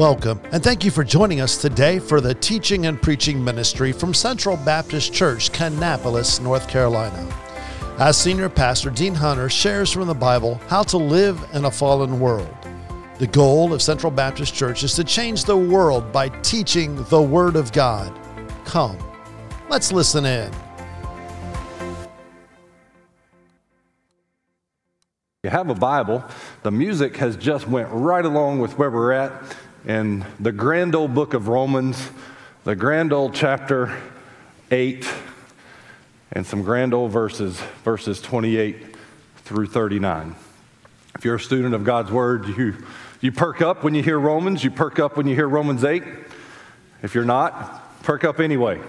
Welcome, and thank you for joining us today for the teaching and preaching ministry from Central Baptist Church, Kannapolis, North Carolina. As Senior Pastor Dean Hunter shares from the Bible how to live in a fallen world. The goal of Central Baptist Church is to change the world by teaching the Word of God. Come, let's listen in. You have a Bible. The music has just went right along with where we're at in the grand old book of Romans, the grand old chapter 8, and some grand old verses, verses 28 through 39. If you're a student of God's Word, you, you perk up when you hear Romans, you perk up when you hear Romans 8. If you're not, perk up anyway.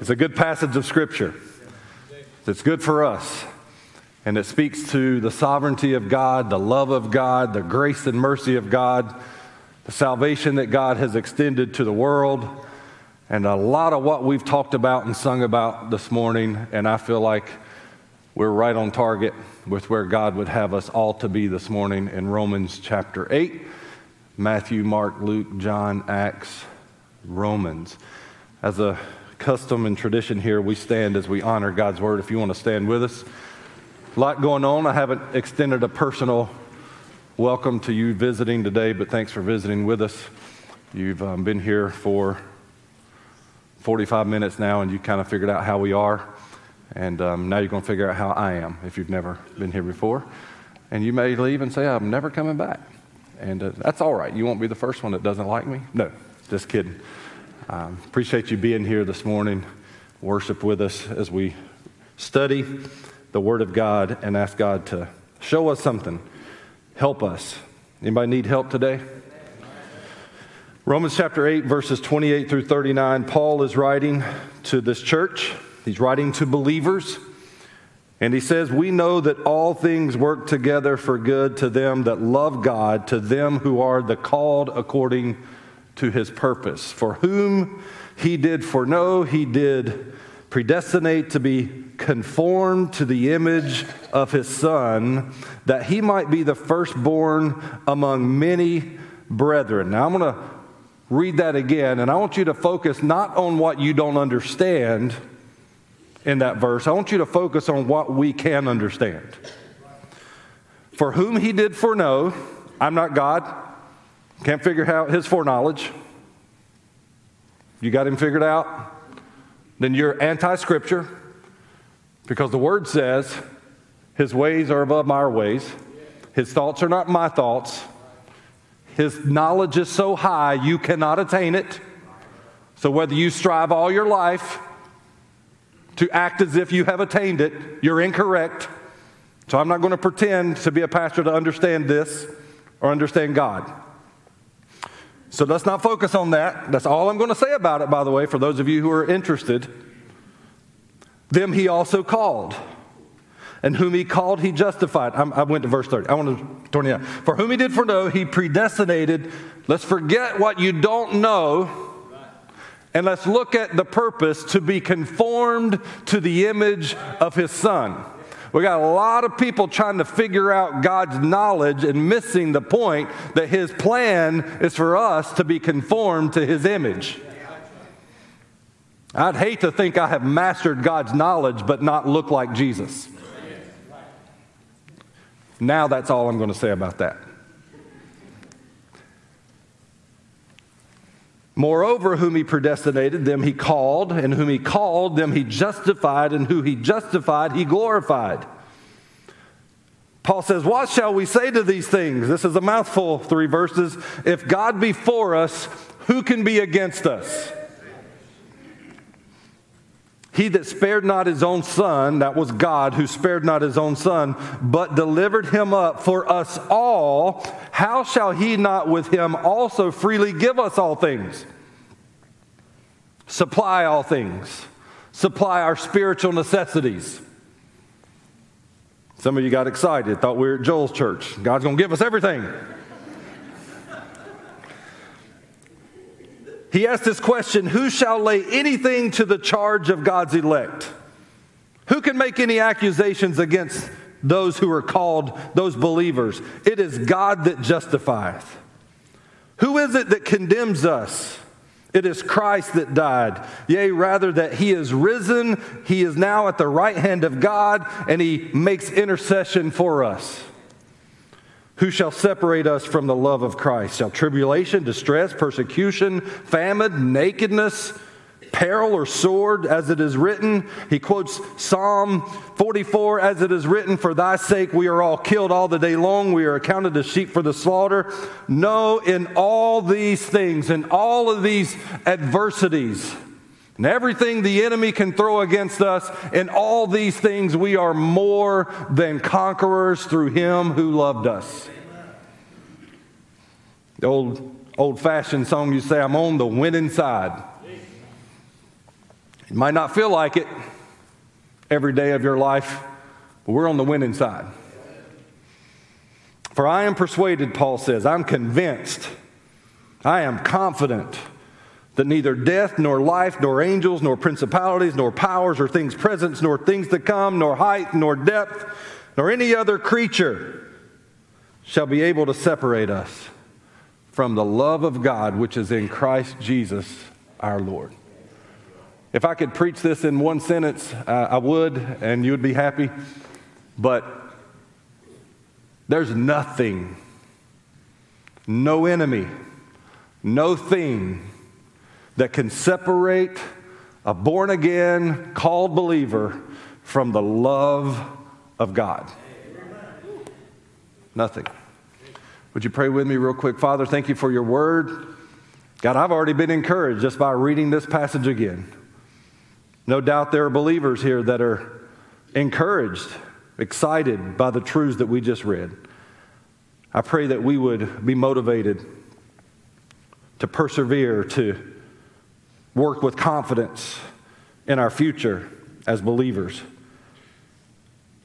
It's a good passage of Scripture. It's good for us. And it speaks to the sovereignty of God, the love of God, the grace and mercy of God the salvation that God has extended to the world, and a lot of what we've talked about and sung about this morning. And I feel like we're right on target with where God would have us all to be this morning in Romans chapter 8 Matthew, Mark, Luke, John, Acts, Romans. As a custom and tradition here, we stand as we honor God's word. If you want to stand with us, a lot going on. I haven't extended a personal welcome to you visiting today, but thanks for visiting with us. You've um, been here for 45 minutes now, and you kind of figured out how we are. And um, now you're going to figure out how I am if you've never been here before. And you may leave and say, I'm never coming back. And uh, that's all right. You won't be the first one that doesn't like me. No, just kidding. Um, appreciate you being here this morning. Worship with us as we study the Word of God and ask God to show us something help us. Anybody need help today? Romans chapter 8, verses 28 through 39, Paul is writing to this church. He's writing to believers. And he says, We know that all things work together for good to them that love God, to them who are the called according to his purpose. For whom he did foreknow, he did predestinate to be conformed to the image of his son, that he might be the firstborn among many brethren. Now I'm going to read that again, and I want you to focus not on what you don't understand in that verse, I want you to focus on what we can understand. For whom he did foreknow, I'm not God, can't figure out his foreknowledge. You got him figured out? Then you're anti scripture because the word says his ways are above our ways, his thoughts are not my thoughts. His knowledge is so high you cannot attain it. So whether you strive all your life to act as if you have attained it, you're incorrect. So I'm not going to pretend to be a pastor to understand this or understand God. So let's not focus on that. That's all I'm going to say about it, by the way, for those of you who are interested. Them he also called. And whom he called, he justified. I'm, i went to verse 30. I want to turn it out. For whom he did foreknow, he predestinated. Let's forget what you don't know and let's look at the purpose to be conformed to the image of his son. We got a lot of people trying to figure out God's knowledge and missing the point that his plan is for us to be conformed to his image. I'd hate to think I have mastered God's knowledge but not look like Jesus. Now that's all I'm going to say about that. Moreover, whom he predestinated, them he called, and whom he called, them he justified, and who he justified, he glorified. Paul says, What shall we say to these things? This is a mouthful, three verses. If God be for us, who can be against us? He that spared not his own son, that was God who spared not his own son, but delivered him up for us all, how shall he not with him also freely give us all things? Supply all things, supply our spiritual necessities. Some of you got excited, thought we were at Joel's church. God's going to give us everything. He asked this question Who shall lay anything to the charge of God's elect? Who can make any accusations against those who are called, those believers? It is God that justifieth. Who is it that condemns us? It is Christ that died. Yea, rather, that he is risen. He is now at the right hand of God, and he makes intercession for us. Who shall separate us from the love of Christ? Shall tribulation, distress, persecution, famine, nakedness, peril, or sword, as it is written? He quotes Psalm 44 as it is written, For thy sake we are all killed all the day long. We are accounted as sheep for the slaughter. No, in all these things, in all of these adversities, and everything the enemy can throw against us, in all these things, we are more than conquerors through him who loved us. The old, old fashioned song you say, I'm on the winning side. It might not feel like it every day of your life, but we're on the winning side. For I am persuaded, Paul says, I'm convinced, I am confident that neither death, nor life, nor angels, nor principalities, nor powers, or things present, nor things to come, nor height, nor depth, nor any other creature shall be able to separate us from the love of God which is in Christ Jesus our Lord. If I could preach this in one sentence, uh, I would, and you would be happy. But there's nothing, no enemy, no thing that can separate a born again, called believer from the love of God. Nothing. Would you pray with me, real quick? Father, thank you for your word. God, I've already been encouraged just by reading this passage again. No doubt there are believers here that are encouraged, excited by the truths that we just read. I pray that we would be motivated to persevere, to work with confidence in our future as believers,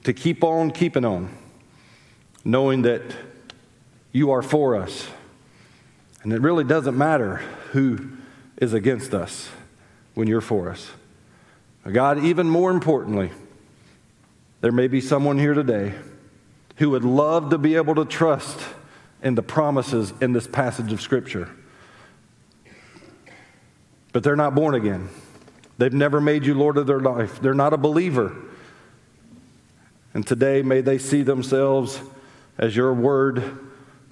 to keep on keeping on, knowing that you are for us. And it really doesn't matter who is against us when you're for us. God, even more importantly, there may be someone here today who would love to be able to trust in the promises in this passage of Scripture. But they're not born again. They've never made you Lord of their life. They're not a believer. And today, may they see themselves as your word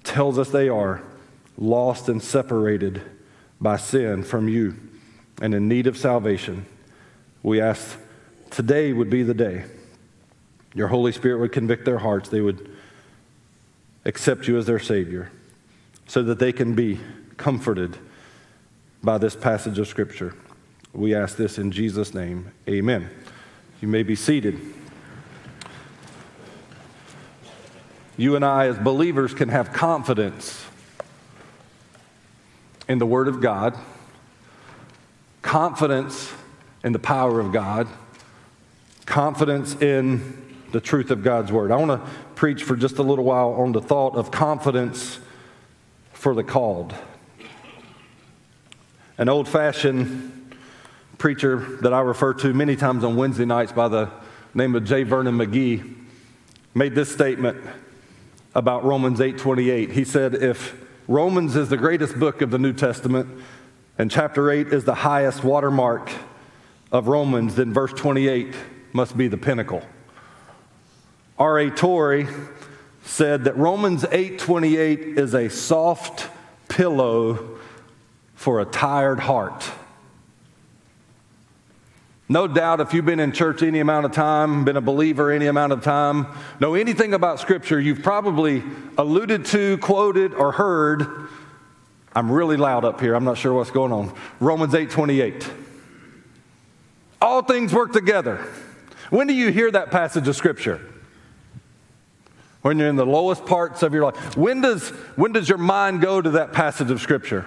tells us they are lost and separated by sin from you and in need of salvation. We ask today would be the day your Holy Spirit would convict their hearts. They would accept you as their Savior so that they can be comforted by this passage of Scripture. We ask this in Jesus' name. Amen. You may be seated. You and I, as believers, can have confidence in the Word of God, confidence in the power of God, confidence in the truth of God's word. I want to preach for just a little while on the thought of confidence for the called. An old fashioned preacher that I refer to many times on Wednesday nights by the name of J. Vernon McGee made this statement about Romans 8:28. He said if Romans is the greatest book of the New Testament and chapter 8 is the highest watermark of Romans, then verse 28 must be the pinnacle. R.A. Torrey said that Romans 8:28 is a soft pillow for a tired heart. No doubt, if you've been in church any amount of time, been a believer any amount of time, know anything about Scripture, you've probably alluded to, quoted, or heard. I'm really loud up here. I'm not sure what's going on. Romans 8 28. All things work together. When do you hear that passage of Scripture? When you're in the lowest parts of your life. When does, when does your mind go to that passage of Scripture?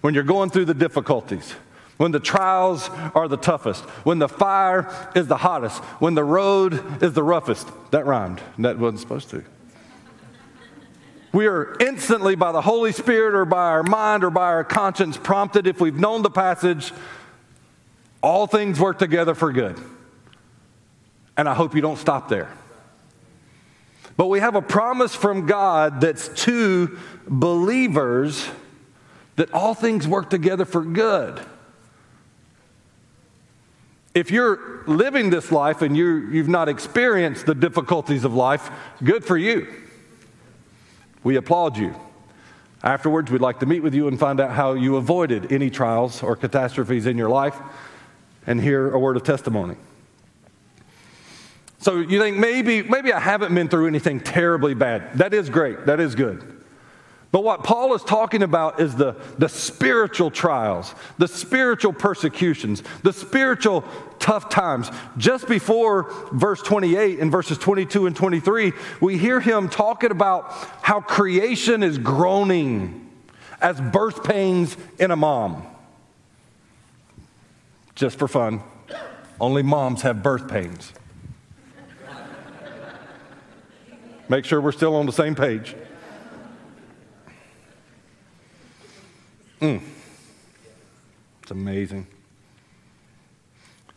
When you're going through the difficulties, when the trials are the toughest, when the fire is the hottest, when the road is the roughest. That rhymed. That wasn't supposed to. We are instantly, by the Holy Spirit or by our mind or by our conscience, prompted, if we've known the passage, all things work together for good. And I hope you don't stop there. But we have a promise from God that's to believers that all things work together for good. If you're living this life and you, you've not experienced the difficulties of life, good for you. We applaud you. Afterwards, we'd like to meet with you and find out how you avoided any trials or catastrophes in your life and hear a word of testimony. So you think maybe, maybe I haven't been through anything terribly bad. That is great. That is good. But what Paul is talking about is the, the spiritual trials, the spiritual persecutions, the spiritual tough times. Just before verse 28 and verses 22 and 23, we hear him talking about how creation is groaning as birth pains in a mom. Just for fun, only moms have birth pains. Make sure we're still on the same page. Mm. It's amazing.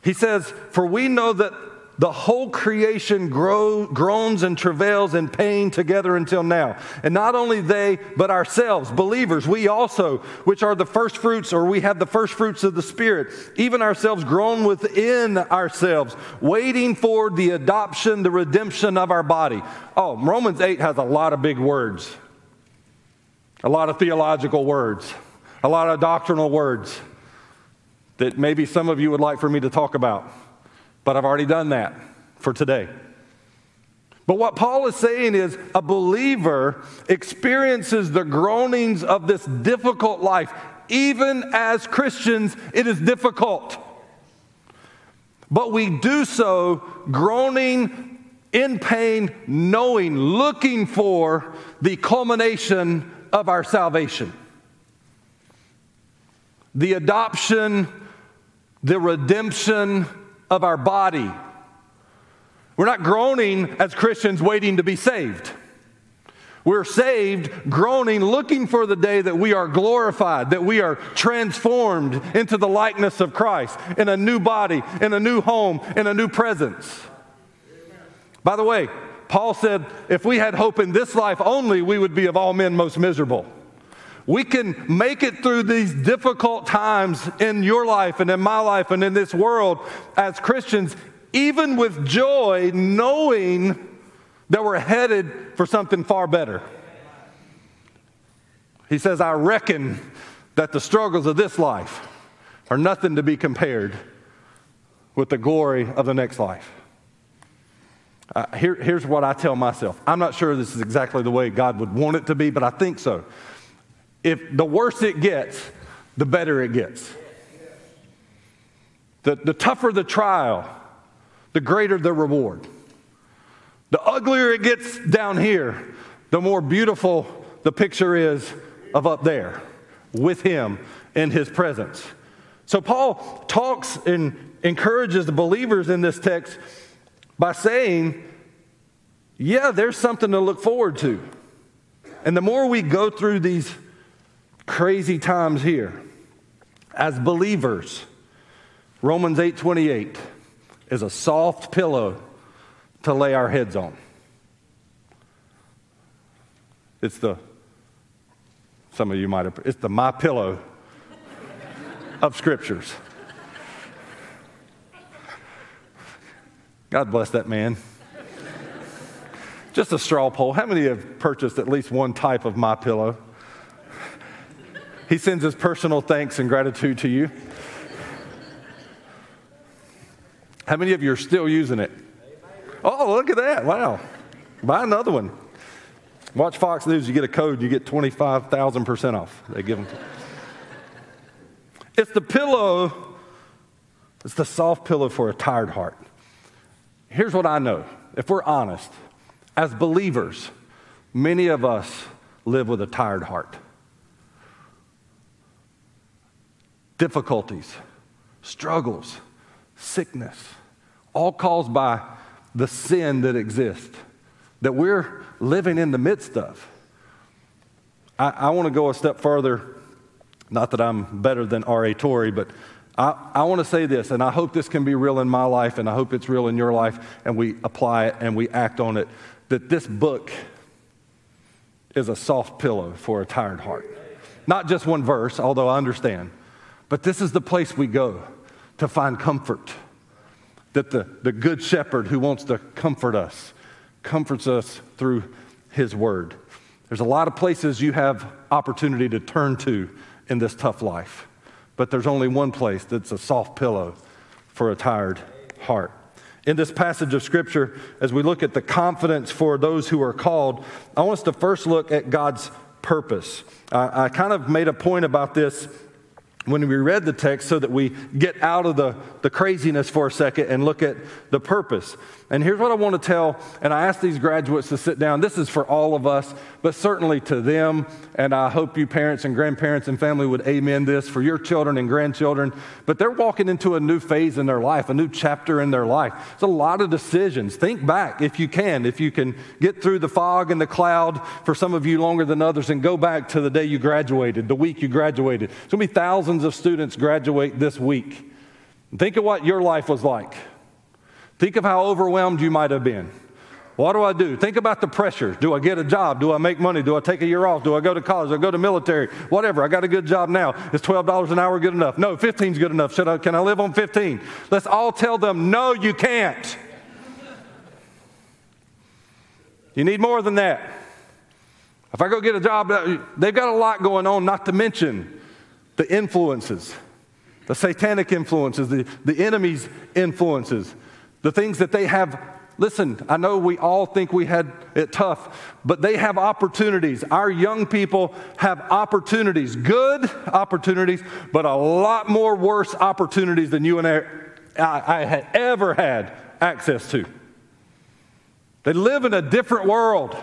He says, For we know that the whole creation groans and travails in pain together until now. And not only they, but ourselves, believers, we also, which are the first fruits, or we have the first fruits of the Spirit, even ourselves groan within ourselves, waiting for the adoption, the redemption of our body. Oh, Romans 8 has a lot of big words, a lot of theological words a lot of doctrinal words that maybe some of you would like for me to talk about, but I've already done that for today. But what Paul is saying is a believer experiences the groanings of this difficult life. Even as Christians, it is difficult. But we do so groaning in pain, knowing, looking for the culmination of our salvation the adoption, the redemption of our body. We're not groaning as Christians waiting to be saved. We're saved, groaning, looking for the day that we are glorified, that we are transformed into the likeness of Christ in a new body, in a new home, in a new presence. By the way, Paul said if we had hope in this life only, we would be of all men most miserable. We can make it through these difficult times in your life and in my life and in this world as Christians, even with joy, knowing that we're headed for something far better. He says, I reckon that the struggles of this life are nothing to be compared with the glory of the next life. Uh, here, here's what I tell myself. I'm not sure this is exactly the way God would want it to be, but I think so if the worse it gets, the better it gets. The, the tougher the trial, the greater the reward. The uglier it gets down here, the more beautiful the picture is of up there with Him in His presence. So, Paul talks and encourages the believers in this text by saying, Yeah, there's something to look forward to. And the more we go through these crazy times here. As believers, Romans 8:28 is a soft pillow to lay our heads on. It's the some of you might have it's the my pillow of scriptures. God bless that man. Just a straw poll. How many have purchased at least one type of my pillow? He sends his personal thanks and gratitude to you. How many of you are still using it? Oh, look at that. Wow. Buy another one. Watch Fox News, you get a code, you get 25,000% off. They give them. It's the pillow, it's the soft pillow for a tired heart. Here's what I know if we're honest, as believers, many of us live with a tired heart. Difficulties, struggles, sickness, all caused by the sin that exists, that we're living in the midst of. I, I want to go a step further. Not that I'm better than R.A. Torrey, but I, I want to say this, and I hope this can be real in my life, and I hope it's real in your life, and we apply it and we act on it. That this book is a soft pillow for a tired heart. Not just one verse, although I understand, but this is the place we go to find comfort. That the, the good shepherd who wants to comfort us comforts us through his word. There's a lot of places you have opportunity to turn to in this tough life, but there's only one place that's a soft pillow for a tired heart. In this passage of Scripture, as we look at the confidence for those who are called, I want us to first look at God's purpose. I, I kind of made a point about this when we read the text so that we get out of the, the craziness for a second and look at the purpose. And here's what I want to tell, and I ask these graduates to sit down. This is for all of us, but certainly to them. And I hope you parents and grandparents and family would amen this for your children and grandchildren. But they're walking into a new phase in their life, a new chapter in their life. It's a lot of decisions. Think back if you can, if you can get through the fog and the cloud for some of you longer than others, and go back to the day you graduated, the week you graduated. There's going to be thousands of students graduate this week. Think of what your life was like. Think of how overwhelmed you might have been. What do I do? Think about the pressures. Do I get a job? Do I make money? Do I take a year off? Do I go to college? Do I go to military? Whatever. I got a good job now. Is $12 an hour good enough? No, 15 is good enough. Should I, can I live on 15? Let's all tell them, no, you can't. You need more than that. If I go get a job, uh, they've got a lot going on, not to mention the influences, the satanic influences, the, the enemy's influences the things that they have. Listen, I know we all think we had it tough, but they have opportunities. Our young people have opportunities, good opportunities, but a lot more worse opportunities than you and I, I, I had ever had access to. They live in a different world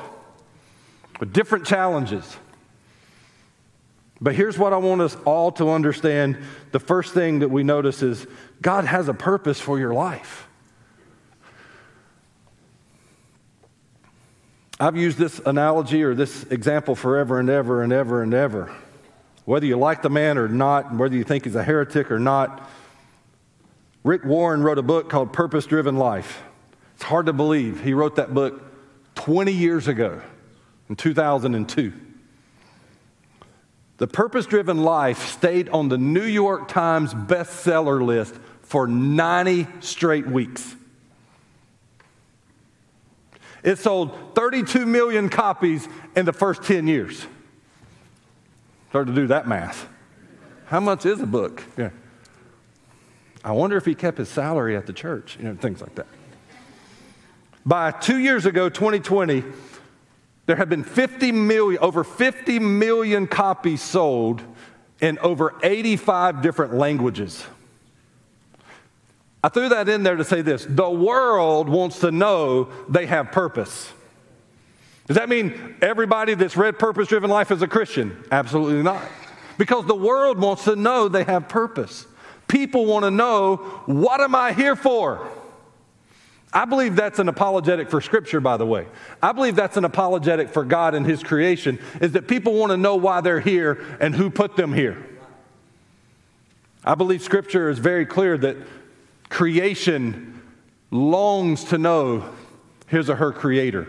with different challenges. But here's what I want us all to understand. The first thing that we notice is God has a purpose for your life. I've used this analogy or this example forever and ever and ever and ever. Whether you like the man or not, and whether you think he's a heretic or not, Rick Warren wrote a book called Purpose Driven Life. It's hard to believe. He wrote that book 20 years ago in 2002. The Purpose Driven Life stayed on the New York Times bestseller list for 90 straight weeks. It sold 32 million copies in the first 10 years. Start to do that math. How much is a book? Yeah. I wonder if he kept his salary at the church, you know, things like that. By two years ago, 2020, there have been 50 million, over 50 million copies sold in over 85 different languages. I threw that in there to say this the world wants to know they have purpose. Does that mean everybody that's read Purpose Driven Life is a Christian? Absolutely not. Because the world wants to know they have purpose. People want to know, what am I here for? I believe that's an apologetic for Scripture, by the way. I believe that's an apologetic for God and His creation, is that people want to know why they're here and who put them here. I believe Scripture is very clear that creation longs to know his or her creator.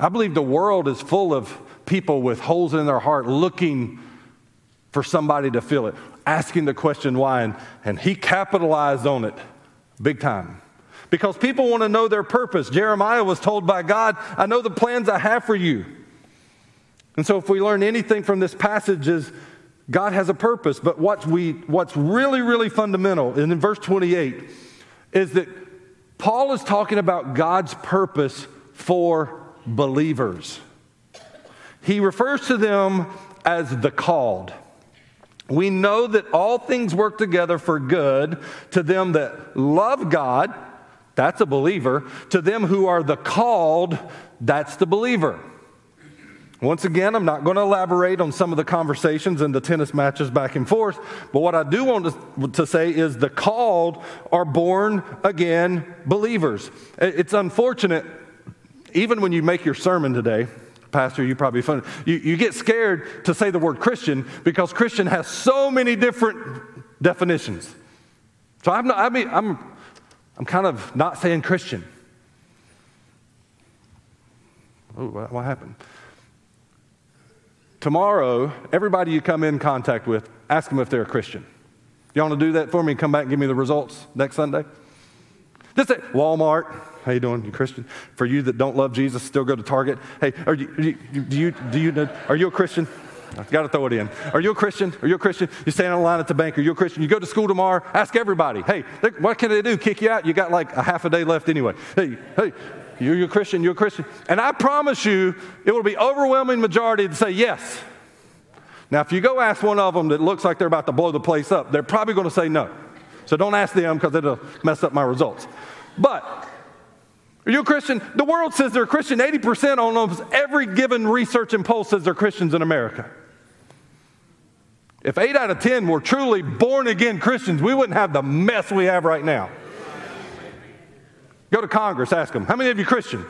I believe the world is full of people with holes in their heart looking for somebody to fill it, asking the question why, and, and he capitalized on it big time. Because people want to know their purpose. Jeremiah was told by God, I know the plans I have for you. And so, if we learn anything from this passage, is God has a purpose, but what we, what's really, really fundamental in verse 28 is that Paul is talking about God's purpose for believers. He refers to them as the called. We know that all things work together for good to them that love God, that's a believer, to them who are the called, that's the believer. Once again, I'm not going to elaborate on some of the conversations and the tennis matches back and forth, but what I do want to, say is the called are born again believers. It's unfortunate, even when you make your sermon today, Pastor, you probably. You, you get scared to say the word Christian because Christian has so many different definitions. So I'm, not, I mean, I'm, I'm kind of not saying Christian. Oh, what happened? tomorrow, everybody you come in contact with, ask them if they're a Christian. You want to do that for me and come back and give me the results next Sunday? Just say, Walmart, how you doing? You Christian? For you that don't love Jesus, still go to Target. Hey, are you, do you, do you, are you a Christian? I've got to throw it in. Are you a Christian? Are you a Christian? You stand in line at the bank. Are you a Christian? You go to school tomorrow. Ask everybody. Hey, what can they do? Kick you out? You got like a half a day left anyway. Hey, hey, you're a Christian. You're a Christian. And I promise you, it will be overwhelming majority to say yes. Now, if you go ask one of them that looks like they're about to blow the place up, they're probably going to say no. So don't ask them because it'll mess up my results. But are you a Christian? The world says they're Christian. 80% on almost every given research and poll says they're Christians in America. If eight out of 10 were truly born again Christians, we wouldn't have the mess we have right now. Go to Congress, ask them, how many of you Christian?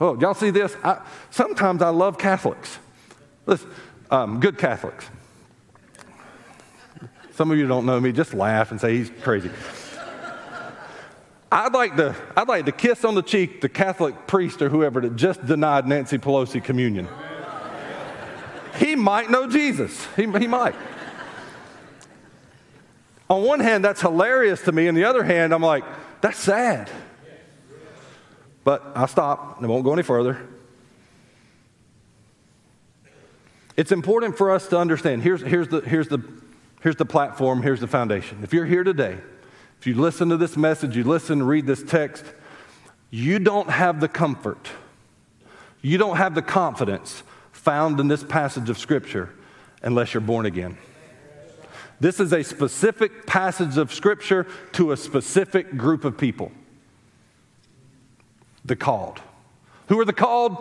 Oh, y'all see this? I, sometimes I love Catholics. Listen, um, good Catholics. Some of you don't know me, just laugh and say he's crazy. I'd like to, I'd like to kiss on the cheek the Catholic priest or whoever that just denied Nancy Pelosi communion. He might know Jesus. He, he might. On one hand, that's hilarious to me. On the other hand, I'm like, that's sad. But I'll stop. And I won't go any further. It's important for us to understand here's, here's, the, here's, the, here's the platform, here's the foundation. If you're here today, if you listen to this message, you listen, read this text, you don't have the comfort, you don't have the confidence found in this passage of Scripture unless you're born again. This is a specific passage of Scripture to a specific group of people the called. Who are the called?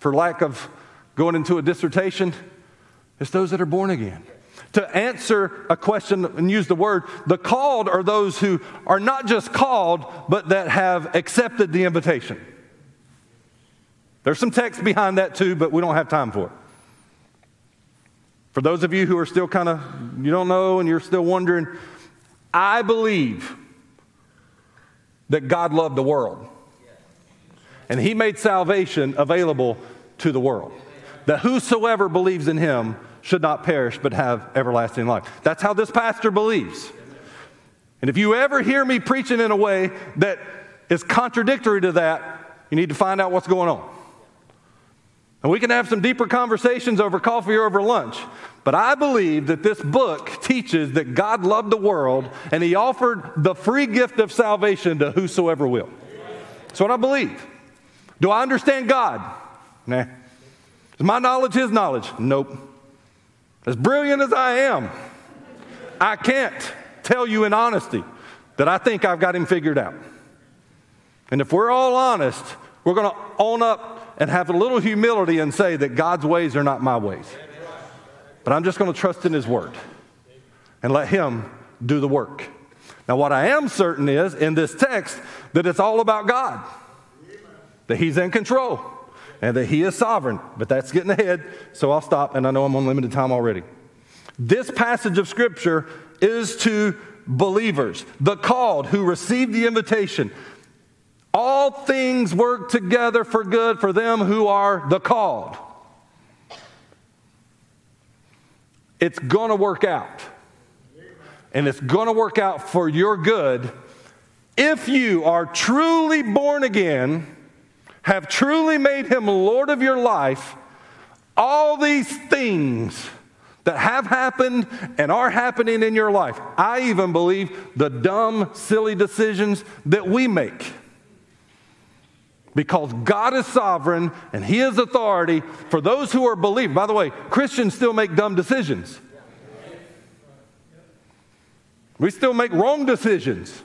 For lack of going into a dissertation, it's those that are born again. To answer a question and use the word, the called are those who are not just called, but that have accepted the invitation. There's some text behind that too, but we don't have time for it. For those of you who are still kind of, you don't know and you're still wondering, I believe that God loved the world. And he made salvation available to the world. That whosoever believes in him should not perish but have everlasting life. That's how this pastor believes. And if you ever hear me preaching in a way that is contradictory to that, you need to find out what's going on. And we can have some deeper conversations over coffee or over lunch. But I believe that this book teaches that God loved the world and he offered the free gift of salvation to whosoever will. That's what I believe. Do I understand God? Nah. Is my knowledge his knowledge? Nope. As brilliant as I am, I can't tell you in honesty that I think I've got him figured out. And if we're all honest, we're going to own up and have a little humility and say that God's ways are not my ways. But I'm just going to trust in His Word and let Him do the work. Now, what I am certain is in this text that it's all about God, that He's in control, and that He is sovereign. But that's getting ahead, so I'll stop, and I know I'm on limited time already. This passage of Scripture is to believers, the called who received the invitation all things work together for good for them who are the called. It's going to work out. And it's going to work out for your good if you are truly born again, have truly made him Lord of your life. All these things that have happened and are happening in your life. I even believe the dumb, silly decisions that we make because God is sovereign and He is authority for those who are believers. By the way, Christians still make dumb decisions. We still make wrong decisions.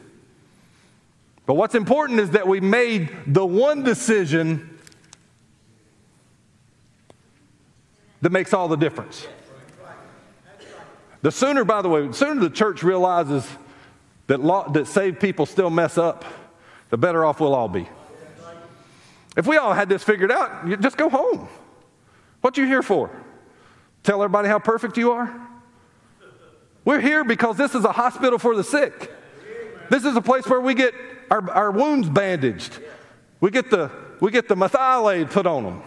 But what's important is that we made the one decision that makes all the difference. The sooner, by the way, the sooner the church realizes that, law, that saved people still mess up, the better off we'll all be. If we all had this figured out, you just go home. What you here for? Tell everybody how perfect you are? We're here because this is a hospital for the sick. This is a place where we get our, our wounds bandaged. We get the we get the Merthiolate put on them.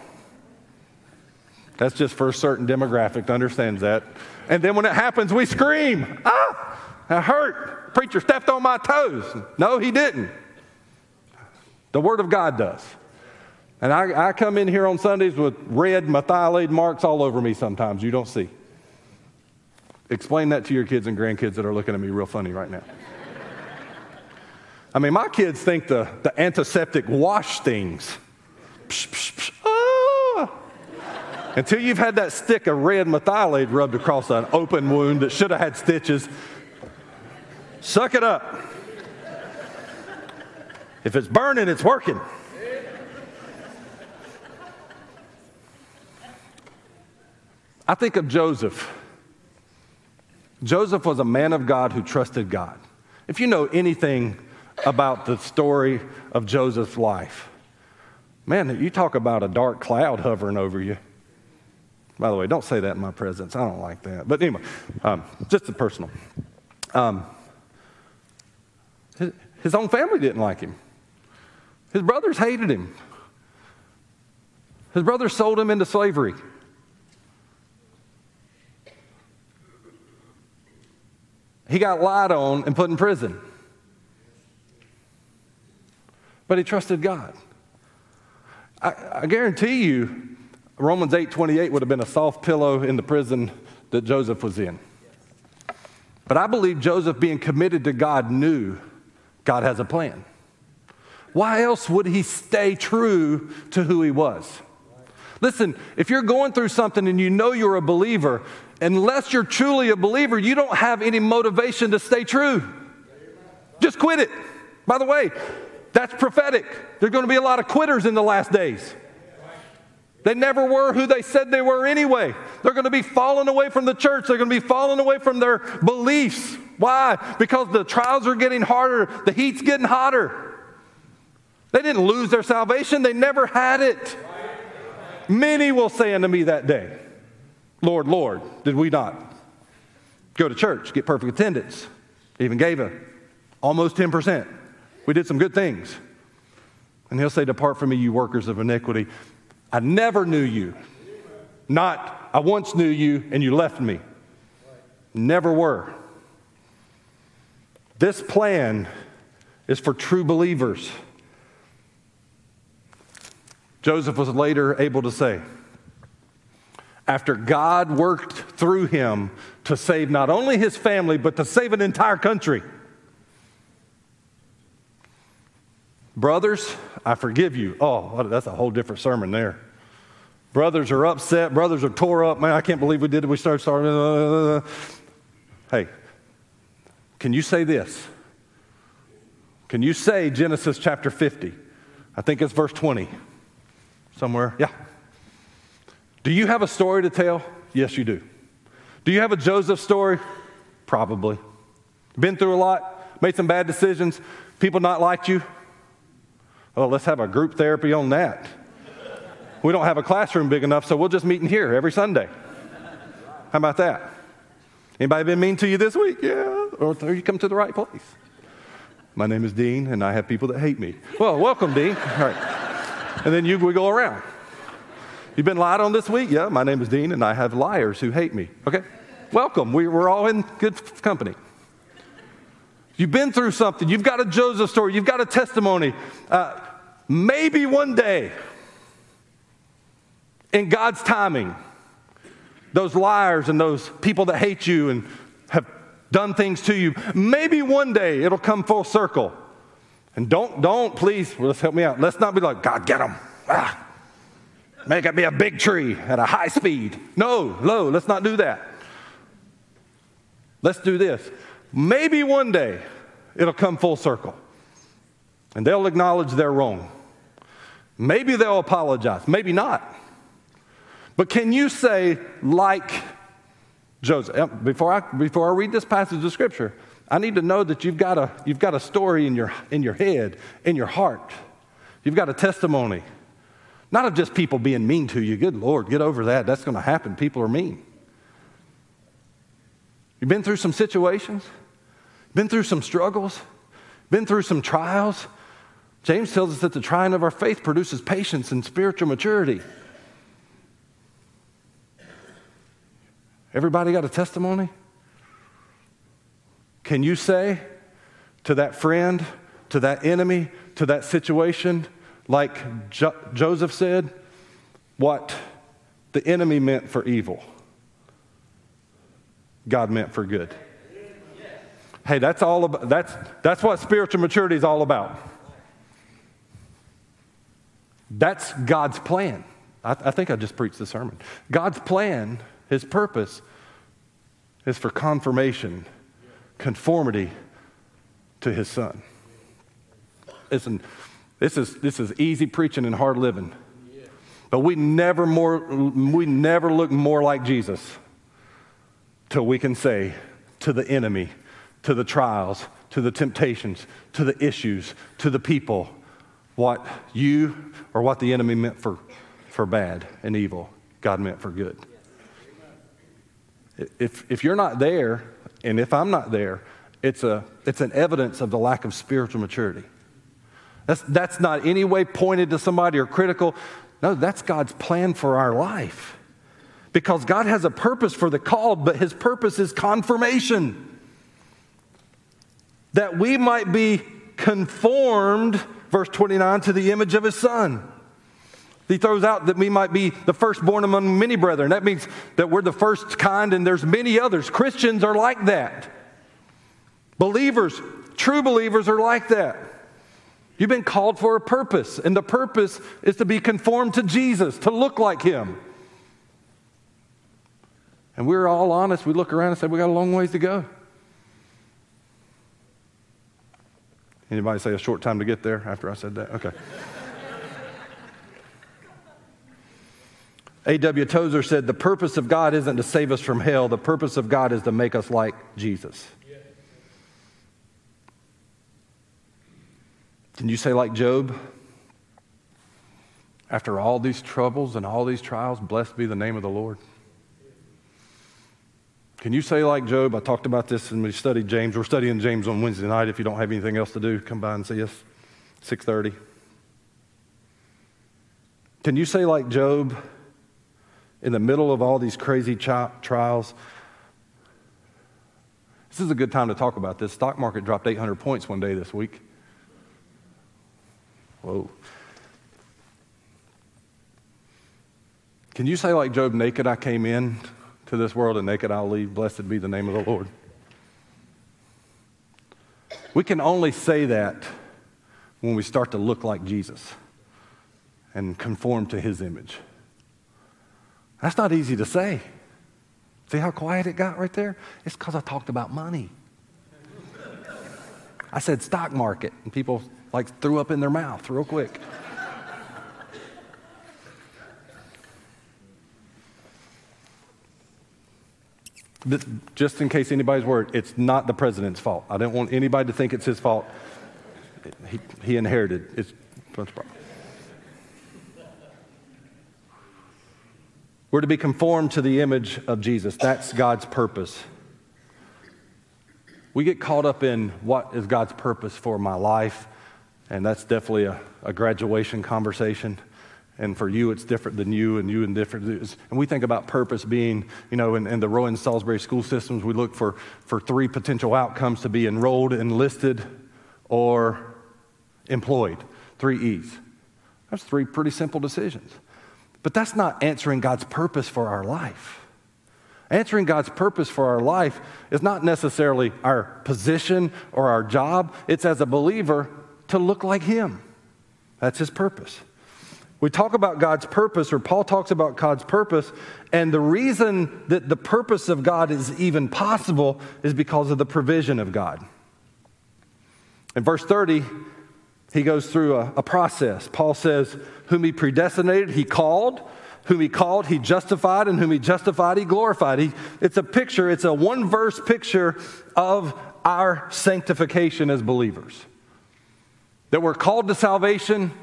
That's just for a certain demographic that understands that. And then when it happens, we scream, ah, I hurt. Preacher stepped on my toes. No, he didn't. The Word of God does. And I, I come in here on Sundays with red Merthiolate marks all over me sometimes you don't see. Explain that to your kids and grandkids that are looking at me real funny right now. I mean, my kids think the, the antiseptic wash things. Psh, psh, psh, ah. Until you've had that stick of red Merthiolate rubbed across an open wound that should have had stitches, suck it up. If it's burning, it's working. I think of Joseph. Joseph was a man of God who trusted God. If you know anything about the story of Joseph's life, man, you talk about a dark cloud hovering over you. By the way, don't say that in my presence. I don't like that. But anyway, um, just a personal. Um, his, his own family didn't like him. His brothers hated him. His brothers sold him into slavery. He got lied on and put in prison. But he trusted God. I, I guarantee you, Romans 8 28 would have been a soft pillow in the prison that Joseph was in. But I believe Joseph, being committed to God, knew God has a plan. Why else would he stay true to who he was? Listen, if you're going through something and you know you're a believer, unless you're truly a believer, you don't have any motivation to stay true. Just quit it. By the way, that's prophetic. There's going to be a lot of quitters in the last days. They never were who they said they were anyway. They're going to be falling away from the church. They're going to be falling away from their beliefs. Why? Because the trials are getting harder, the heat's getting hotter. They didn't lose their salvation, they never had it. Many will say unto me that day, Lord, Lord, did we not go to church, get perfect attendance, even gave a almost 10%. We did some good things. And he'll say, Depart from me, you workers of iniquity. I never knew you. Not, I once knew you and you left me. Never were. This plan is for true believers. Joseph was later able to say, after God worked through him to save not only his family, but to save an entire country. Brothers, I forgive you. Oh, that's a whole different sermon there. Brothers are upset. Brothers are tore up. Man, I can't believe we did it. We started starting. Uh, uh, uh, uh hey, can you say this? Can you say Genesis chapter 50? I think it's verse 20. Somewhere. Yeah. Do you have a story to tell? Yes, you do. Do you have a Joseph story? Probably. Been through a lot, made some bad decisions, people not liked you? Well, let's have a group therapy on that. We don't have a classroom big enough, so we'll just meet in here every Sunday. How about that? Anybody been mean to you this week? Yeah. Or you come to the right place. My name is Dean, and I have people that hate me. Well, welcome, Dean. All right. And then you, go around. You've been lied on this week? Yeah, my name is Dean, and I have liars who hate me. Okay? Welcome. We, we're all in good company. You've been through something. You've got a Joseph story. You've got a testimony. Uh, maybe one day, in God's timing, those liars and those people that hate you and have done things to you, maybe one day it'll come full circle. And don't, don't, please, let's help me out. Let's not be like, God, get them. Ah. Make it be a big tree at a high speed. No, no, let's not do that. Let's do this. Maybe one day it'll come full circle and they'll acknowledge they're wrong. Maybe they'll apologize, maybe not. But can you say, like Joseph, before I, before I read this passage of scripture, I need to know that you've got a, you've got a story in your, in your head, in your heart. You've got a testimony. Not of just people being mean to you. Good Lord, get over that. That's going to happen. People are mean. You've been through some situations, been through some struggles, been through some trials. James tells us that the trying of our faith produces patience and spiritual maturity. Everybody got a testimony? Can you say to that friend, to that enemy, to that situation, like jo- Joseph said, what the enemy meant for evil, God meant for good? Hey, that's all about, that's, that's what spiritual maturity is all about. That's God's plan. I, I think I just preached the sermon. God's plan, His purpose, is for conformation, conformity to His Son. Listen, this is, this is easy preaching and hard living. But we never, more, we never look more like Jesus till we can say to the enemy, to the trials, to the temptations, to the issues, to the people, what you or what the enemy meant for, for bad and evil, God meant for good. If, if you're not there, and if I'm not there, it's, a, it's an evidence of the lack of spiritual maturity. That's, that's not any way pointed to somebody or critical. No, that's God's plan for our life. Because God has a purpose for the called, but his purpose is conformation that we might be conformed, verse 29, to the image of his son. He throws out that we might be the firstborn among many brethren. That means that we're the first kind and there's many others. Christians are like that. Believers, true believers are like that. You've been called for a purpose, and the purpose is to be conformed to Jesus, to look like him. And we're all honest. We look around and say, we got a long ways to go. Anybody say a short time to get there after I said that? Okay. A.W. Tozer said, The purpose of God isn't to save us from hell, the purpose of God is to make us like Jesus. Can you say, like Job, after all these troubles and all these trials, blessed be the name of the Lord? Can you say like Job? I talked about this when we studied James. We're studying James on Wednesday night. If you don't have anything else to do, come by and see us. 6:30. Can you say like Job in the middle of all these crazy trials? This is a good time to talk about this. Stock market dropped 800 points one day this week. Whoa. Can you say like Job, naked I came in to this world, and naked I'll leave. Blessed be the name of the Lord. We can only say that when we start to look like Jesus and conform to his image. That's not easy to say. See how quiet it got right there? It's because I talked about money. I said stock market, and people like threw up in their mouth real quick. Just in case anybody's worried, it's not the president's fault. I don't want anybody to think it's his fault. He, he inherited. It's We're to be conformed to the image of Jesus. That's God's purpose. We get caught up in what is God's purpose for my life, and that's definitely a, a graduation conversation and for you it's different than you and you and different. And we think about purpose being you know in, in, the Rowan Salisbury school systems we look for for three potential outcomes to be enrolled enlisted or employed. Three e's. That's three pretty simple decisions. But that's not answering god's purpose for our life. Answering god's purpose for our life is not necessarily our position or our job. It's as a believer to look like him. That's his purpose we talk about God's purpose, or Paul talks about God's purpose, and the reason that the purpose of God is even possible is because of the provision of God. In verse 30, he goes through a, a process. Paul says, Whom he predestinated, he called. Whom he called, he justified, and whom he justified, he glorified. He, it's a picture, it's a one verse picture of our sanctification as believers. That we're called to salvation,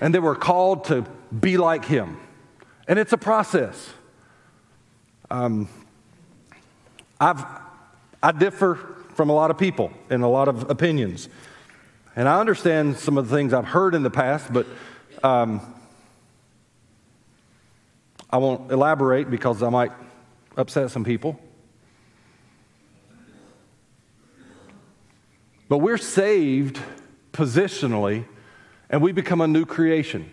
and they were called to be like him. And it's a process. Um, I've, I differ from a lot of people in a lot of opinions. And I understand some of the things I've heard in the past, but um, I won't elaborate because I might upset some people. But we're saved positionally, and we become a new creation.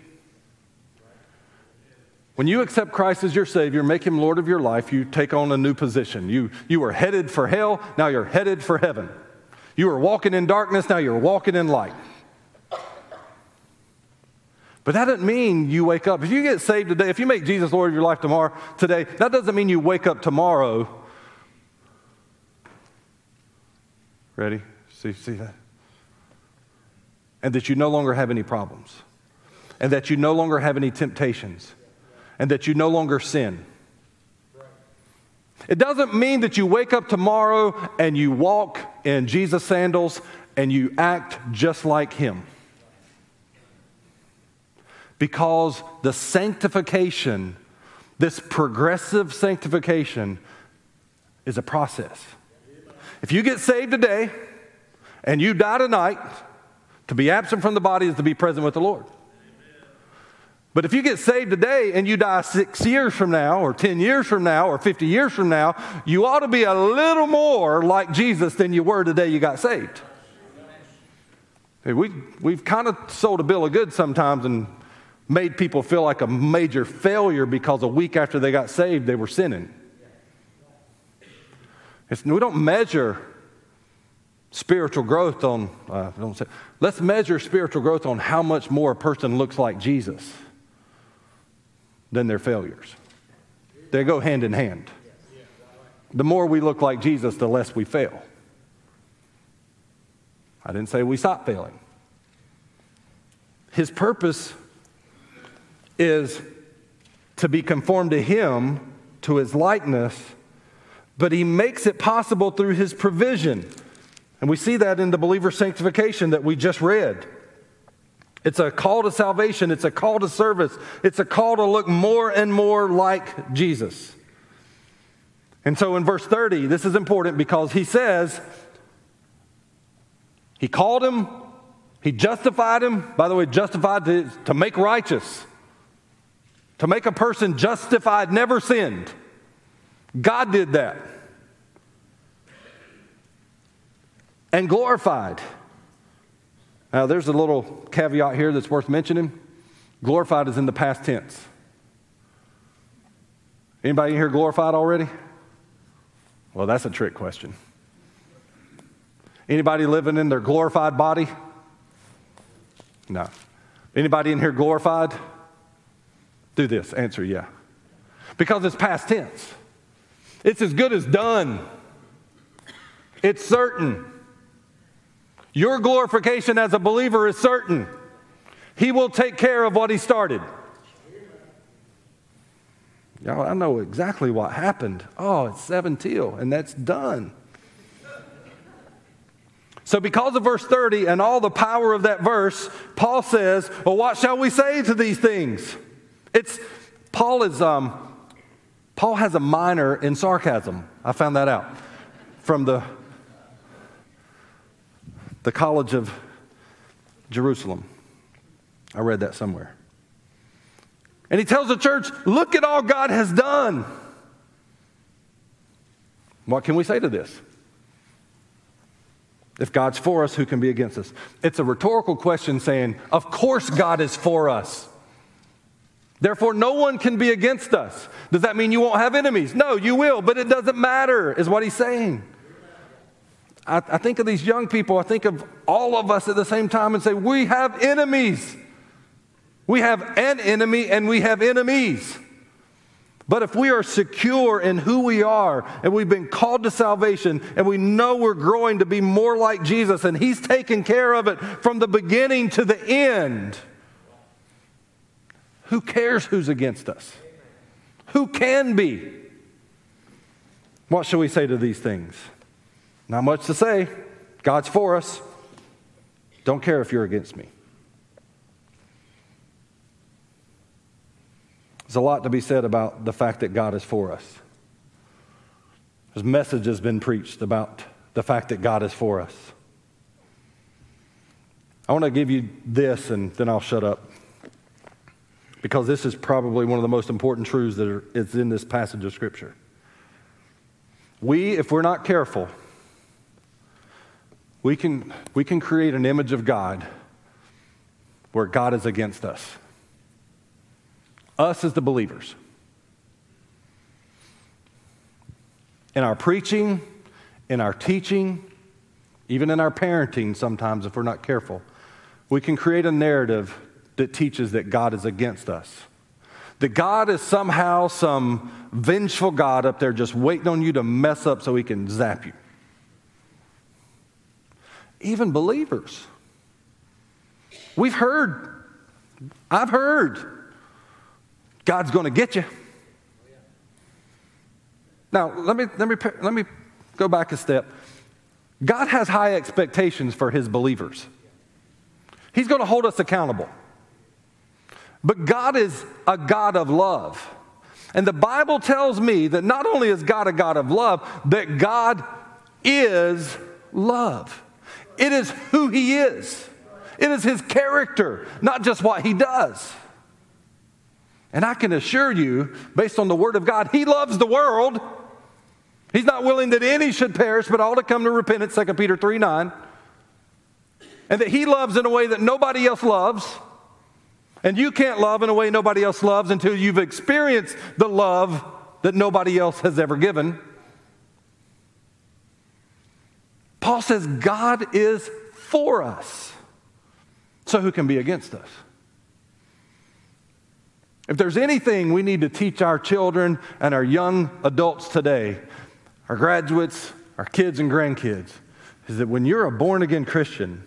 When you accept Christ as your Savior, make Him Lord of your life, you take on a new position. You, you were headed for hell, now you're headed for heaven. You were walking in darkness, now you're walking in light. But that doesn't mean you wake up. If you get saved today, if you make Jesus Lord of your life tomorrow, today, that doesn't mean you wake up tomorrow. Ready? See, see that? And that you no longer have any problems. And that you no longer have any temptations and that you no longer sin. It doesn't mean that you wake up tomorrow and you walk in Jesus' sandals and you act just like Him. Because the sanctification, this progressive sanctification, is a process. If you get saved today and you die tonight, to be absent from the body is to be present with the Lord. But if you get saved today and you die six years from now, or 10 years from now, or 50 years from now, you ought to be a little more like Jesus than you were the day you got saved. We, we've kind of sold a bill of goods sometimes and made people feel like a major failure because a week after they got saved, they were sinning. It's, we don't measure spiritual growth on, uh, say, let's measure spiritual growth on how much more a person looks like Jesus than their failures. They go hand in hand. The more we look like Jesus, the less we fail. I didn't say we stop failing. His purpose is to be conformed to Him, to His likeness, but He makes it possible through His provision. And we see that in the believer sanctification that we just read. It's a call to salvation, it's a call to service, it's a call to look more and more like Jesus. And so in verse 30, this is important because he says, He called him, He justified him. By the way, justified to, to make righteous, to make a person justified, never sinned. God did that. And glorified. Now, there's a little caveat here that's worth mentioning. Glorified is in the past tense. Anybody here glorified already? Well, that's a trick question. Anybody living in their glorified body? No. Anybody in here glorified? Do this. Answer yeah. Because it's past tense. It's as good as done. It's certain. Your glorification as a believer is certain. He will take care of what He started. Y'all, I know exactly what happened. Oh, it's seven till, and that's done. So, because of verse 30 and all the power of that verse, Paul says, Well, what shall we say to these things? It's Paul is um, Paul has a minor in sarcasm. I found that out from the the College of Jerusalem. I read that somewhere. And he tells the church, Look at all God has done. What can we say to this? If God's for us, who can be against us? It's a rhetorical question saying, Of course, God is for us. Therefore, no one can be against us. Does that mean you won't have enemies? No, you will, but it doesn't matter, is what he's saying. I, I think of these young people, I think of all of us at the same time and say, we have enemies. We have an enemy and we have enemies. But if we are secure in who we are and we've been called to salvation and we know we're growing to be more like Jesus and He's taken care of it from the beginning to the end, who cares who's against us? Who can be? What shall we say to these things? Not much to say. God's for us. Don't care if you're against me. There's a lot to be said about the fact that God is for us. There's message has been preached about the fact that God is for us. I want to give you this and then I'll shut up. Because this is probably one of the most important truths that is in this passage of Scripture. we, if we're not careful, we can, we can create an image of God where God is against us. Us as the believers. In our preaching, in our teaching, even in our parenting, sometimes, if we're not careful, we can create a narrative that teaches that God is against us. That God is somehow some vengeful God up there just waiting on you to mess up so he can zap you. Even believers. We've heard, I've heard, God's going to get you. Now, let me, let, me, let me go back a step. God has high expectations for his believers. He's going to hold us accountable. But God is a God of love. And the Bible tells me that not only is God a God of love, that God is love. It is who He is, it is His character, not just what He does. And I can assure you, based on the Word of God, He loves the world. He's not willing that any should perish, but all to come to repentance, 2 Peter 3 9. And that He loves in a way that nobody else loves. And you can't love in a way nobody else loves until you've experienced the love that nobody else has ever given. Paul says God is for us. So who can be against us? If there's anything we need to teach our children and our young adults today, our graduates, our kids and grandkids, is that when you're a born again Christian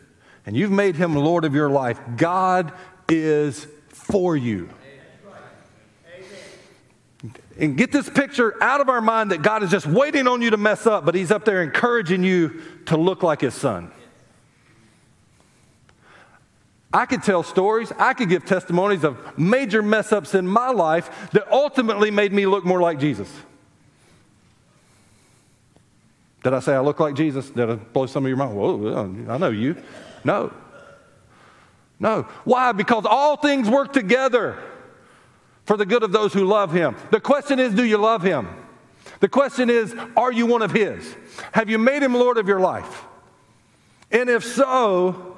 and you've made him Lord of your life, God is for you. And get this picture out of our mind that God is just waiting on you to mess up, but He's up there encouraging you to look like His Son. I could tell stories, I could give testimonies of major mess ups in my life that ultimately made me look more like Jesus. Did I say I look like Jesus? Did I blow some of your mind? Whoa, I know you. No. No. Why? Because all things work together for the good of those who love him. The question is, do you love him? The question is, are you one of his? Have you made him Lord of your life? And if so,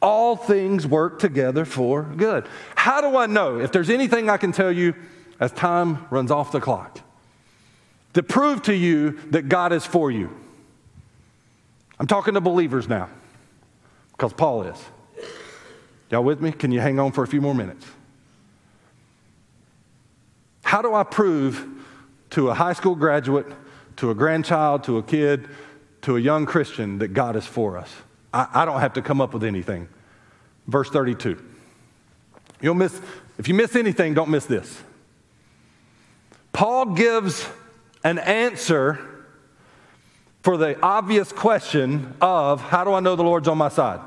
all things work together for good. How do I know? If there's anything I can tell you as time runs off the clock to prove to you that God is for you. I'm talking to believers now because Paul is. Y'all with me? Can you hang on for a few more minutes? How do I prove to a high school graduate, to a grandchild, to a kid, to a young Christian that God is for us? I, I don't have to come up with anything. Verse 32. You'll miss, if you miss anything, don't miss this. Paul gives an answer for the obvious question of how do I know the Lord's on my side?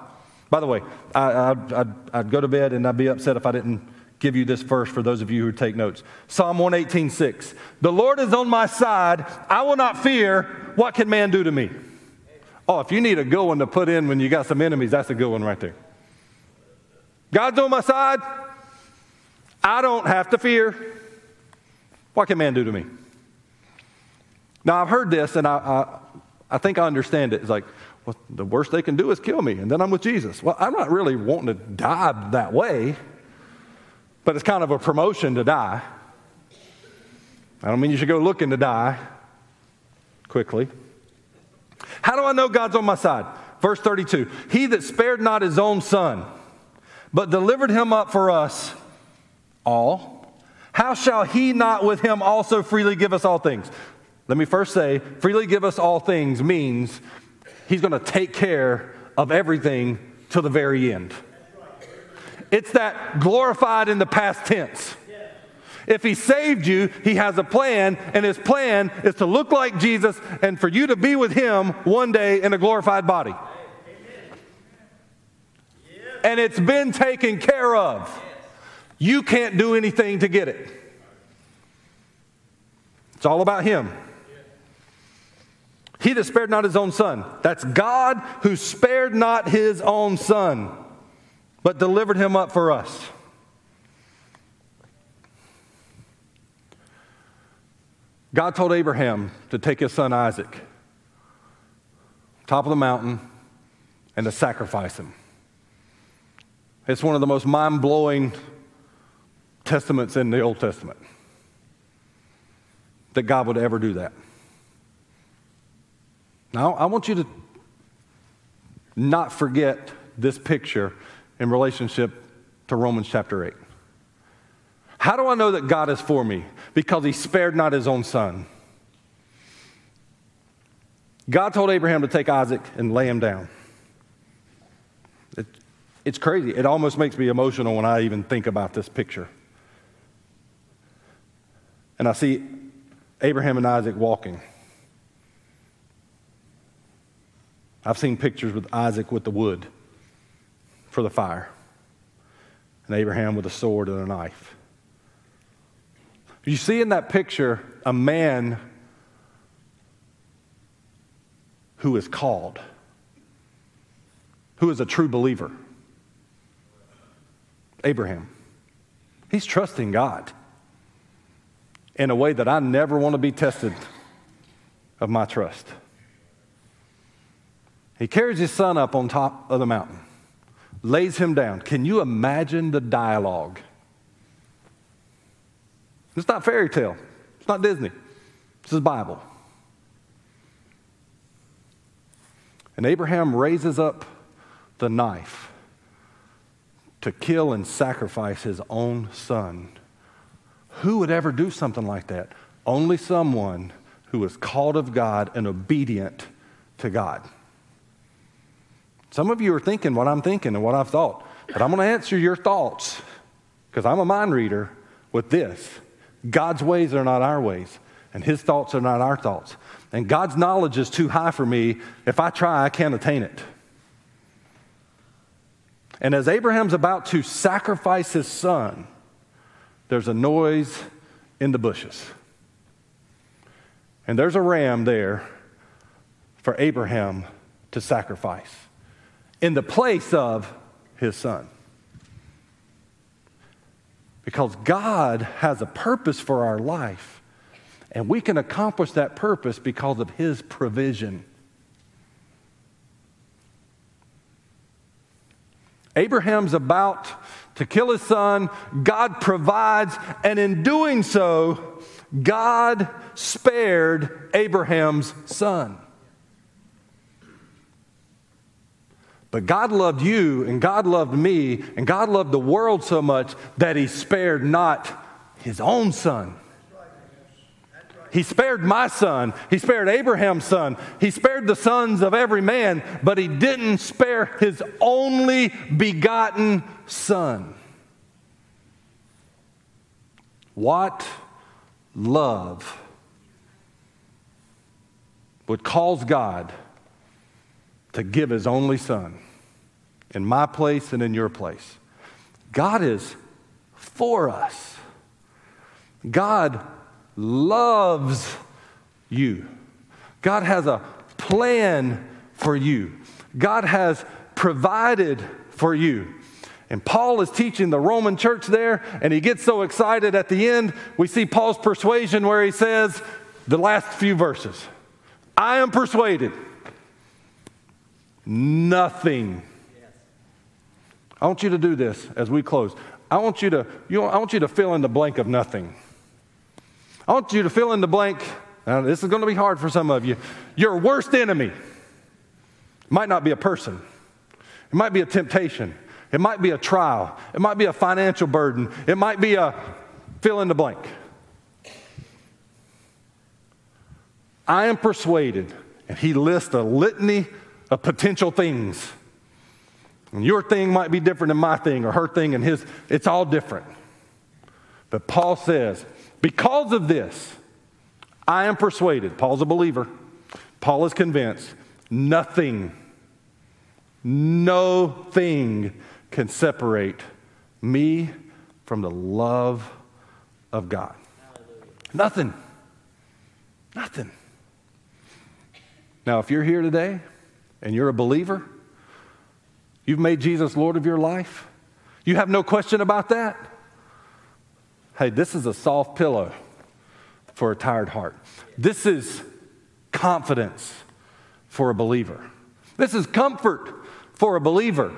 By the way, I, would go to bed and I'd be upset if I didn't give you this verse for those of you who take notes. Psalm 118, 6. The Lord is on my side. I will not fear. What can man do to me? Oh, if you need a good one to put in when you got some enemies, that's a good one right there. God's on my side. I don't have to fear. What can man do to me? Now, I've heard this and I, I, I think I understand it. It's like, well, the worst they can do is kill me, and then I'm with Jesus. Well, I'm not really wanting to die that way, but it's kind of a promotion to die. I don't mean you should go looking to die quickly. How do I know God's on my side? Verse 32 He that spared not his own son, but delivered him up for us all, how shall he not with him also freely give us all things? Let me first say, freely give us all things means He's going to take care of everything till the very end. It's that glorified in the past tense. If he saved you, he has a plan, and his plan is to look like Jesus and for you to be with him one day in a glorified body. And it's been taken care of. You can't do anything to get it. It's all about him. He that spared not his own son. That's God who spared not his own son, but delivered him up for us. God told Abraham to take his son Isaac, top of the mountain, and to sacrifice him. It's one of the most mind blowing testaments in the Old Testament that God would ever do that. Now, I want you to not forget this picture in relationship to Romans chapter 8. How do I know that God is for me? Because he spared not his own son. God told Abraham to take Isaac and lay him down. It, it's crazy. It almost makes me emotional when I even think about this picture. And I see Abraham and Isaac walking. I've seen pictures with Isaac with the wood for the fire, and Abraham with a sword and a knife. You see in that picture a man who is called, who is a true believer. Abraham. He's trusting God in a way that I never want to be tested of my trust. He carries his son up on top of the mountain, lays him down. Can you imagine the dialogue? It's not fairy tale, it's not Disney, this is Bible. And Abraham raises up the knife to kill and sacrifice his own son. Who would ever do something like that? Only someone who is called of God and obedient to God. Some of you are thinking what I'm thinking and what I've thought, but I'm going to answer your thoughts because I'm a mind reader with this God's ways are not our ways, and His thoughts are not our thoughts. And God's knowledge is too high for me. If I try, I can't attain it. And as Abraham's about to sacrifice his son, there's a noise in the bushes. And there's a ram there for Abraham to sacrifice in the place of his son. Because God has a purpose for our life, and we can accomplish that purpose because of his provision. Abraham's about to kill his son. God provides, and in doing so, God spared Abraham's son. But God loved you, and God loved me, and God loved the world so much that He spared not His own son. He spared my son. He spared Abraham's son. He spared the sons of every man, but he didn't spare his only begotten son. What love would cause God to give his only son in my place and in your place? God is for us. God loves you. God has a plan for you. God has provided for you. And Paul is teaching the Roman church there, and he gets so excited at the end. We see Paul's persuasion where he says, the last few verses I am persuaded nothing. I want you to do this as we close. I want you to, you know, I want you to fill in the blank of nothing. I want you to fill in the blank. Now, this is going to be hard for some of you. Your worst enemy might not be a person, it might be a temptation, it might be a trial, it might be a financial burden, it might be a fill in the blank. I am persuaded, and he lists a litany of potential things. And your thing might be different than my thing or her thing and his, it's all different. But Paul says, because of this, I am persuaded, Paul's a believer, Paul is convinced, nothing, no thing can separate me from the love of God. Hallelujah. Nothing. Nothing. Now, if you're here today and you're a believer, you've made Jesus Lord of your life, you have no question about that hey, this is a soft pillow for a tired heart. This is confidence for a believer. This is comfort for a believer.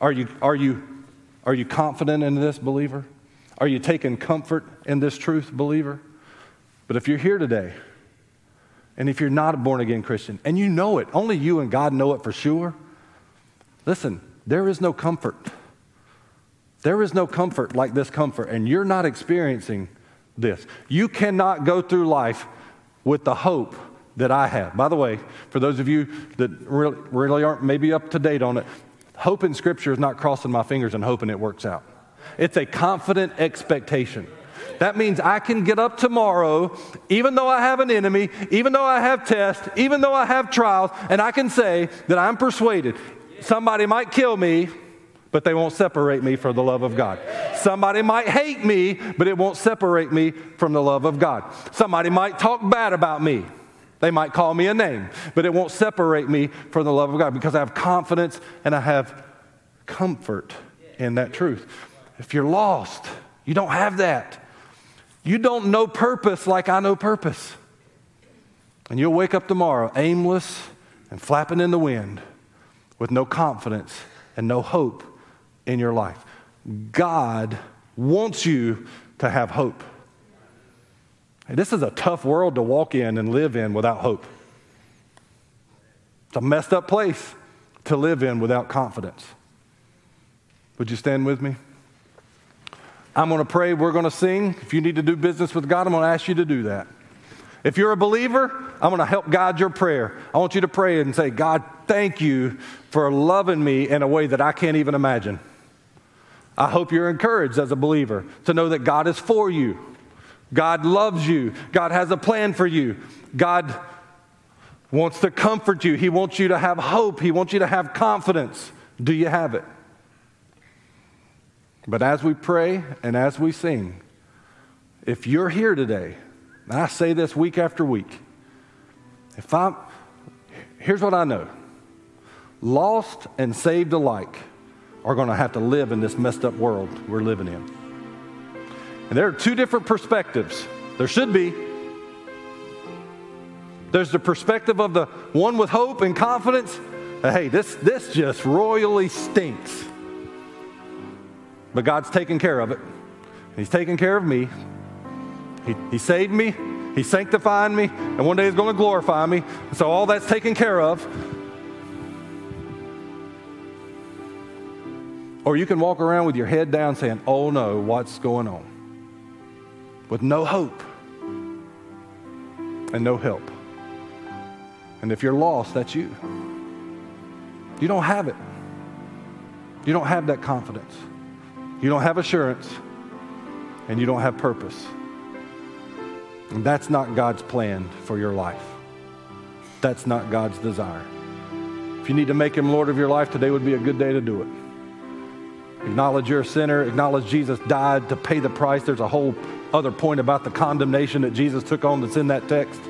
Are you, are you, are you confident in this, believer? Are you taking comfort in this truth, believer? But if you're here today, and if you're not a born again Christian, and you know it, only you and God know it for sure, listen, there is no comfort. There is no comfort like this comfort, and you're not experiencing this. You cannot go through life with the hope that I have. By the way, for those of you that really, really aren't maybe up to date on it, hope in Scripture is not crossing my fingers and hoping it works out. It's a confident expectation. That means I can get up tomorrow, even though I have an enemy, even though I have tests, even though I have trials, and I can say that I'm persuaded. Somebody might kill me, but they won't separate me from the love of God. Somebody might hate me, but it won't separate me from the love of God. Somebody might talk bad about me. They might call me a name, but it won't separate me from the love of God because I have confidence and I have comfort in that truth. If you're lost, you don't have that. You don't know purpose like I know purpose. And you'll wake up tomorrow aimless and flapping in the wind with no confidence and no hope in your life. God wants you to have hope. This is a tough world to walk in and live in without hope. It's a messed up place to live in without confidence. Would you stand with me? I'm going to pray. We're going to sing. If you need to do business with God, I'm going to ask you to do that. If you're a believer, I'm going to help guide your prayer. I want you to pray and say, God, thank you for loving me in a way that I can't even imagine. I hope you're encouraged as a believer to know that God is for you. God loves you. God has a plan for you. God wants to comfort you. He wants you to have hope. He wants you to have confidence. Do you have it? But as we pray and as we sing, if you're here today, and I say this week after week, if I'm, here's what I know lost and saved alike are going to have to live in this messed up world we're living in. And there are two different perspectives. There should be. There's the perspective of the one with hope and confidence. Hey, this, this just royally stinks. But God's taking care of it. He's taking care of me. He, he saved me. He's sanctifying me. And one day He's going to glorify me. So all that's taken care of. Or you can walk around with your head down saying, Oh no, what's going on? With no hope and no help. And if you're lost, that's you. You don't have it. You don't have that confidence. You don't have assurance and you don't have purpose. And that's not God's plan for your life. That's not God's desire. If you need to make Him Lord of your life, today would be a good day to do it. Acknowledge you're a sinner, acknowledge Jesus died to pay the price. There's a whole other point about the condemnation that Jesus took on that's in that text.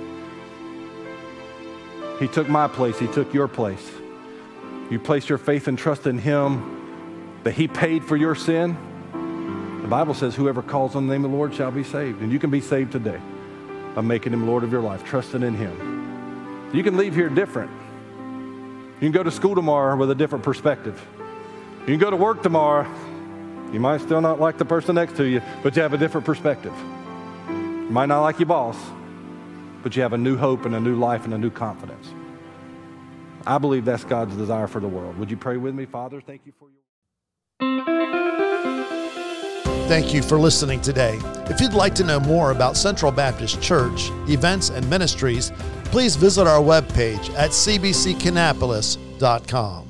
He took my place, He took your place. You place your faith and trust in Him that He paid for your sin, the Bible says, whoever calls on the name of the Lord shall be saved. And you can be saved today by making Him Lord of your life, trusting in Him. You can leave here different. You can go to school tomorrow with a different perspective. You can go to work tomorrow. You might still not like the person next to you, but you have a different perspective. You might not like your boss, but you have a new hope and a new life and a new confidence. I believe that's God's desire for the world. Would you pray with me, Father? Thank you for your. Thank you for listening today. If you'd like to know more about Central Baptist Church, events, and ministries, please visit our webpage at cbckannapolis.com.